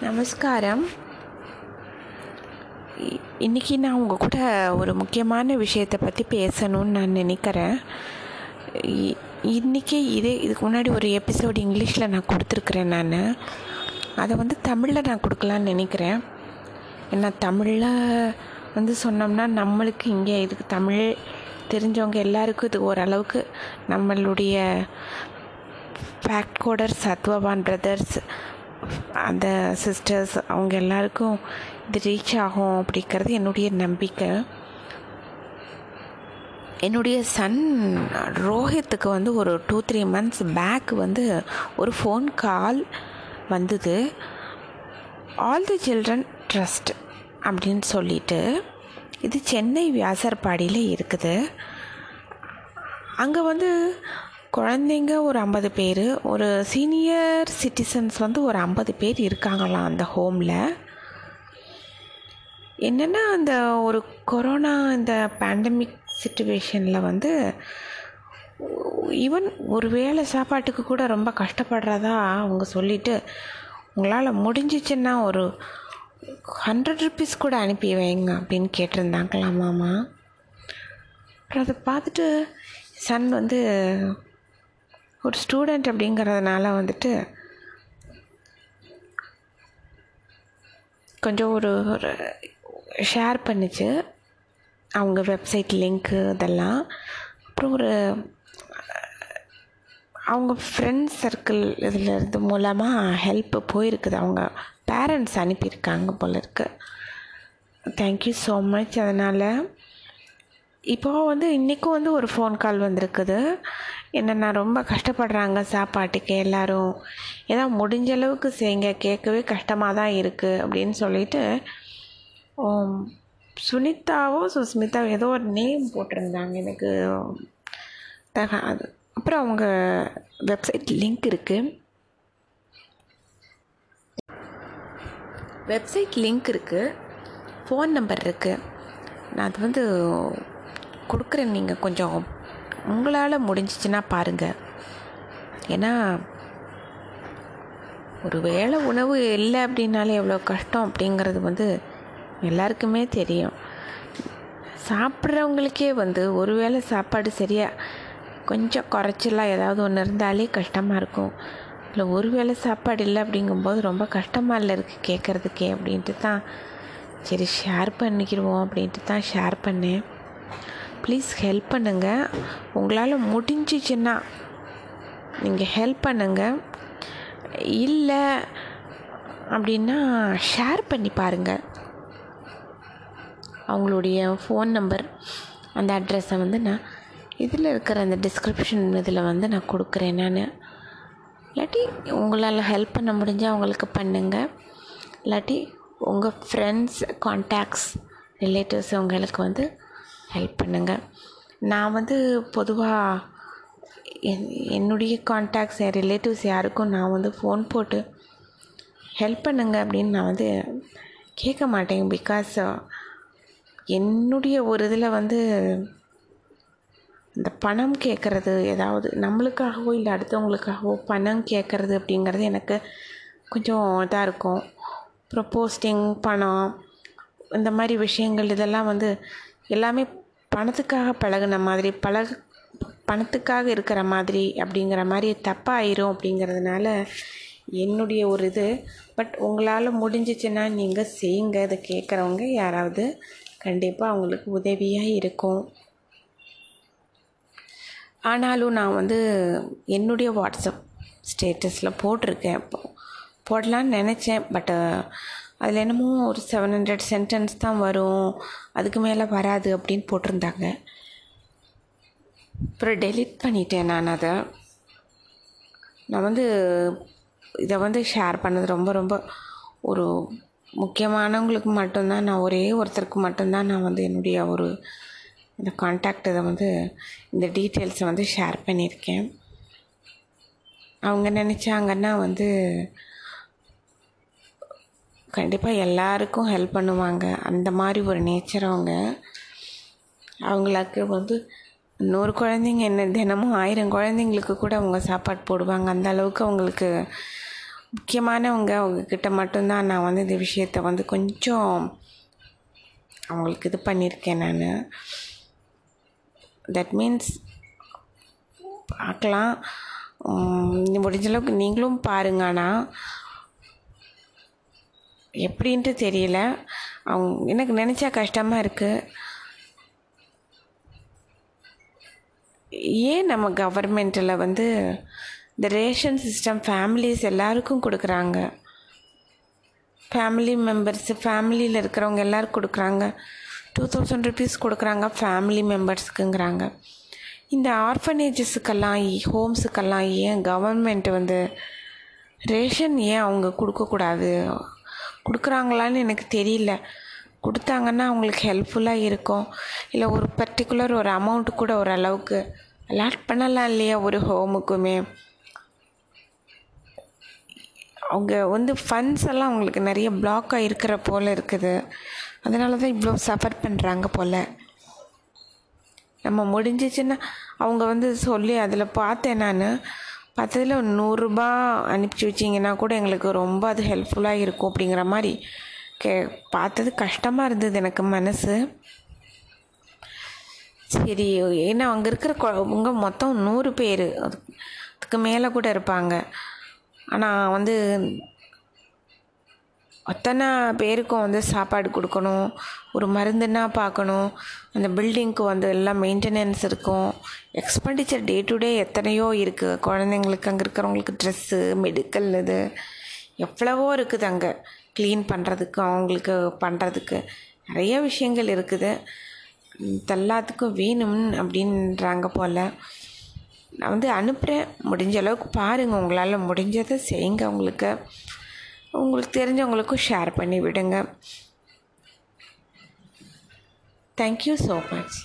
நமஸ்காரம். இ- இன்னைக்கு நான் உங்கள் கூட ஒரு முக்கியமான விஷயத்தை பற்றி பேசணும்னு நான் நினைக்கிறேன். இ- இதே இதுக்கு முன்னாடி ஒரு எபிசோடு இங்கிலீஷில் நான் கொடுத்துருக்குறேன் நான். அதை வந்து தமிழில் நான் கொடுக்கலான்னு நினைக்கிறேன். ஏன்னா தமிழில் வந்து சொன்னோம்னா நம்மளுக்கு இங்கே இதுக்கு தமிழ் தெரிஞ்சவங்க எல்லாருக்கும் இது ஓரளவுக்கு நம்மளுடைய ஃபேக்ட் கோடர் சத்வவான் பிரதர்ஸ் அந்த சிஸ்டர்ஸ் அவங்க எல்லாருக்கும் இது ரீச் ஆகும் அப்படிங்கிறது என்னுடைய நம்பிக்கை. என்னுடைய சன் ரோஹித்துக்கு வந்து ஒரு டூ த்ரீ மந்த்ஸ் பேக் வந்து ஒரு ஃபோன் கால் வந்தது. ஆல் தி சில்ட்ரன் ட்ரஸ்ட் அப்படின்னு சொல்லிட்டு இது சென்னை வியாசர்பாடியில் இருக்குது. அங்கே வந்து குழந்தைங்க ஒரு ஐம்பது பேர் ஒரு சீனியர் சிட்டிசன்ஸ் வந்து ஒரு ஐம்பது பேர் இருக்காங்களாம் அந்த ஹோமில் என்னென்னா அந்த ஒரு கொரோனா இந்த பேண்டமிக் சுச்சுவேஷனில் வந்து ஈவன் ஒரு வேளை சாப்பாட்டுக்கு கூட ரொம்ப கஷ்டப்படுறதா அவங்க சொல்லிட்டு உங்களால் முடிஞ்சிச்சுன்னா ஒரு ஹண்ட்ரட் ருபீஸ் கூட அனுப்பி வைங்க அப்படின்னு கேட்டிருந்தாங்களாம் மாமா. அப்புறம் அதை பார்த்துட்டு சன் வந்து ஒரு ஸ்டூடெண்ட் அப்படிங்கிறதுனால வந்துட்டு கொஞ்சம் ஒரு ஒரு ஷேர் பண்ணிச்சு. அவங்க வெப்சைட் லிங்க்கு இதெல்லாம். அப்புறம் ஒரு அவங்க ஃப்ரெண்ட்ஸ் சர்க்கிள் இதில் இருந்து மூலமாக ஹெல்ப் போயிருக்குது அவங்க பேரண்ட்ஸ் அனுப்பியிருக்காங்க போல இருக்கு. தேங்க்யூ ஸோ மச் அதனால் இப்போ வந்து இன்றைக்கும் வந்து ஒரு ஃபோன் கால் வந்திருக்குது. என்னென்னா ரொம்ப கஷ்டப்படுறாங்க சாப்பாட்டுக்கு எல்லாரும். ஏதோ முடிஞ்ச அளவுக்கு செய்யுங்க கேட்கவே கஷ்டமாக தான் இருக்குது அப்படின்னு சொல்லிட்டு சுனிதாவோ சுஸ்மிதாவோ ஏதோ ஒரு நேம் போட்டிருந்தாங்க எனக்கு. தக அது அப்புறம் அவங்க வெப்சைட் லிங்க் இருக்குது வெப்சைட் லிங்க் இருக்குது ஃபோன் நம்பர் இருக்குது நான் அது வந்து கொடுக்குறேன் நீங்கள் கொஞ்சம் உங்களால் முடிஞ்சிச்சுன்னா பாருங்கள் ஏன்னா ஒரு வேளை உணவு இல்லை அப்படின்னாலே எவ்வளோ கஷ்டம் அப்படிங்கிறது வந்து எல்லாருக்குமே தெரியும். சாப்பிட்றவங்களுக்கே வந்து ஒரு வேளை சாப்பாடு சரியாக கொஞ்சம் குறைச்சலாக ஏதாவது ஒன்று இருந்தாலே கஷ்டமாக இருக்கும். இல்லை ஒரு வேளை சாப்பாடு இல்லை அப்படிங்கும்போது ரொம்ப கஷ்டமாக இல்லை இருக்குது கேட்குறதுக்கே அப்படின்ட்டு தான் சரி ஷேர் பண்ணிக்கிடுவோம் அப்படின்ட்டு தான் ஷேர் பண்ணேன். ப்ளீஸ் ஹெல்ப் பண்ணுங்கள் உங்களால் முடிஞ்சிச்சுன்னா நீங்கள் ஹெல்ப் பண்ணுங்கள் இல்லை அப்படின்னா ஷேர் பண்ணி பாருங்கள் அவங்களுடைய ஃபோன் நம்பர் அந்த அட்ரஸை வந்து நான் இதில் இருக்கிற அந்த டிஸ்கிரிப்ஷன் இதில் வந்து நான் கொடுக்குறேன் நான். இல்லாட்டி உங்களால் ஹெல்ப் பண்ண முடிஞ்சால் அவங்களுக்கு பண்ணுங்கள் இல்லாட்டி உங்கள் ஃப்ரெண்ட்ஸ் கான்டாக்ட்ஸ் ரிலேட்டிவ்ஸ் அவங்களுக்கு வந்து ஹெல்ப் பண்ணுங்கள் நான் வந்து பொதுவாக என் என்னுடைய கான்டாக்ட்ஸ் என் ரிலேட்டிவ்ஸ் யாருக்கும் நான் வந்து ஃபோன் போட்டு ஹெல்ப் பண்ணுங்க அப்படின்னு நான் வந்து கேட்க மாட்டேன். பிகாஸ் என்னுடைய ஒரு இதில் வந்து இந்த பணம் கேட்குறது ஏதாவது நம்மளுக்காகவோ இல்லை அடுத்தவங்களுக்காகவோ பணம் கேட்குறது அப்படிங்கிறது எனக்கு கொஞ்சம் இதாக இருக்கும். அப்புறம் போஸ்டிங் பணம் இந்த மாதிரி விஷயங்கள் இதெல்லாம் வந்து எல்லாமே பணத்துக்காக பழகுன மாதிரி பழகு பணத்துக்காக இருக்கிற மாதிரி அப்படிங்கிற மாதிரி தப்பாயிரும் அப்படிங்கிறதுனால என்னுடைய ஒரு இது. பட் உங்களால் முடிஞ்சிச்சுன்னா நீங்கள் செய்யுங்க. இதை கேட்குறவங்க யாராவது கண்டிப்பாக அவங்களுக்கு உதவியாக இருக்கும். ஆனாலும் நான் வந்து என்னுடைய வாட்ஸ்அப் ஸ்டேட்டஸில் போட்டிருக்கேன். போடலான்னு நினச்சேன். பட்டு அதில் என்னமோ ஒரு செவன் ஹண்ட்ரட் சென்டென்ஸ் தான் வரும். அதுக்கு மேலே வராது அப்படின்னு போட்டிருந்தாங்க. அப்புறம் டெலிட் பண்ணிட்டேன் நான் அதை. நான் வந்து இதை வந்து ஷேர் பண்ணது ரொம்ப ரொம்ப ஒரு முக்கியமானவங்களுக்கு மட்டும்தான் நான் ஒரே ஒருத்தருக்கு மட்டும்தான் நான் வந்து என்னுடைய ஒரு இந்த கான்டாக்ட் இதை வந்து இந்த டீட்டெயில்ஸை வந்து ஷேர் பண்ணியிருக்கேன். அவங்க நினச்சாங்கன்னா வந்து கண்டிப்பாக எல்லாருக்கும் ஹெல்ப் பண்ணுவாங்க. அந்த மாதிரி ஒரு நேச்சர் அவங்க. அவங்களுக்கு வந்து நூறு குழந்தைங்க என்ன தினமும் ஆயிரம் குழந்தைங்களுக்கு கூட அவங்க சாப்பாடு போடுவாங்க. அந்த அளவுக்கு அவங்களுக்கு முக்கியமானவங்க அவங்கக்கிட்ட மட்டும்தான் நான் வந்து இந்த விஷயத்த வந்து கொஞ்சம் அவங்களுக்கு இது பண்ணியிருக்கேன் நான். தட் மீன்ஸ் பார்க்கலாம். முடிஞ்சளவுக்கு நீங்களும் பாருங்க. ஆனால் எப்படின்ட்டு தெரியல. அவங்க எனக்கு நினச்சா கஷ்டமாக இருக்குது ஏன் நம்ம கவர்மெண்ட்டில் வந்து இந்த ரேஷன் சிஸ்டம் ஃபேமிலிஸ் எல்லாருக்கும் கொடுக்குறாங்க? ஃபேமிலி மெம்பர்ஸு ஃபேமிலியில் இருக்கிறவங்க எல்லோரும் கொடுக்குறாங்க. டூ தௌசண்ட் ருபீஸ் கொடுக்குறாங்க ஃபேமிலி மெம்பர்ஸுக்குங்கிறாங்க இந்த ஆர்ஃபனேஜஸுக்கெல்லாம் ஹோம்ஸுக்கெல்லாம் ஏன் கவர்மெண்ட் வந்து ரேஷன் ஏன் அவங்க கொடுக்கக்கூடாது? கொடுக்குறாங்களான்னு எனக்கு தெரியல. கொடுத்தாங்கன்னா அவங்களுக்கு ஹெல்ப்ஃபுல்லாக இருக்கும். இல்லை ஒரு பர்டிகுலர் ஒரு அமௌண்ட்டு கூட ஓரளவுக்கு அலாட் பண்ணலாம் இல்லையா ஒரு ஹோமுக்குமே அவங்க வந்து ஃபண்ட்ஸ் எல்லாம் அவங்களுக்கு நிறைய பிளாக்காக இருக்கிற போல் இருக்குது. அதனால தான் இவ்வளோ சஃபர் பண்ணுறாங்க போல். நம்ம முடிஞ்சிச்சுன்னா அவங்க வந்து சொல்லி அதில் பார்த்தேன் நான். பத்ததில் ஒரு நூறுரூபா அனுப்பிச்சி வச்சிங்கன்னா கூட எங்களுக்கு ரொம்ப அது ஹெல்ப்ஃபுல்லாக இருக்கும் அப்படிங்கிற மாதிரி கே பார்த்தது கஷ்டமாக இருந்தது எனக்கு மனசு. சரி ஏன்னா அங்கே இருக்கிற அவங்க மொத்தம் நூறு பேர். அதுக்கு மேலே கூட இருப்பாங்க. ஆனால் வந்து அத்தனை பேருக்கும் வந்து சாப்பாடு கொடுக்கணும். ஒரு மருந்துன்னா பார்க்கணும். அந்த பில்டிங்க்கு வந்து எல்லாம் மெயின்டெனன்ஸ் இருக்கும். எக்ஸ்பெண்டிச்சர் டே டு டே எத்தனையோ இருக்குது குழந்தைங்களுக்கு அங்கே இருக்கிறவங்களுக்கு ட்ரெஸ்ஸு மெடிக்கல் இது. எவ்வளவோ இருக்குது அங்கே. க்ளீன் பண்ணுறதுக்கு அவங்களுக்கு பண்ணுறதுக்கு நிறைய விஷயங்கள் இருக்குது. எல்லாத்துக்கும் வேணும் அப்படின்றாங்க போல். நான் வந்து அனுப்புகிறேன் முடிஞ்ச அளவுக்கு பாருங்கள் உங்களால் முடிஞ்சதை செய்யுங்க. உங்களுக்கு உங்களுக்கு தெரிஞ்சவங்களுக்கும் ஷேர் பண்ணி விடுங்க தேங்க்யூ ஸோ மச்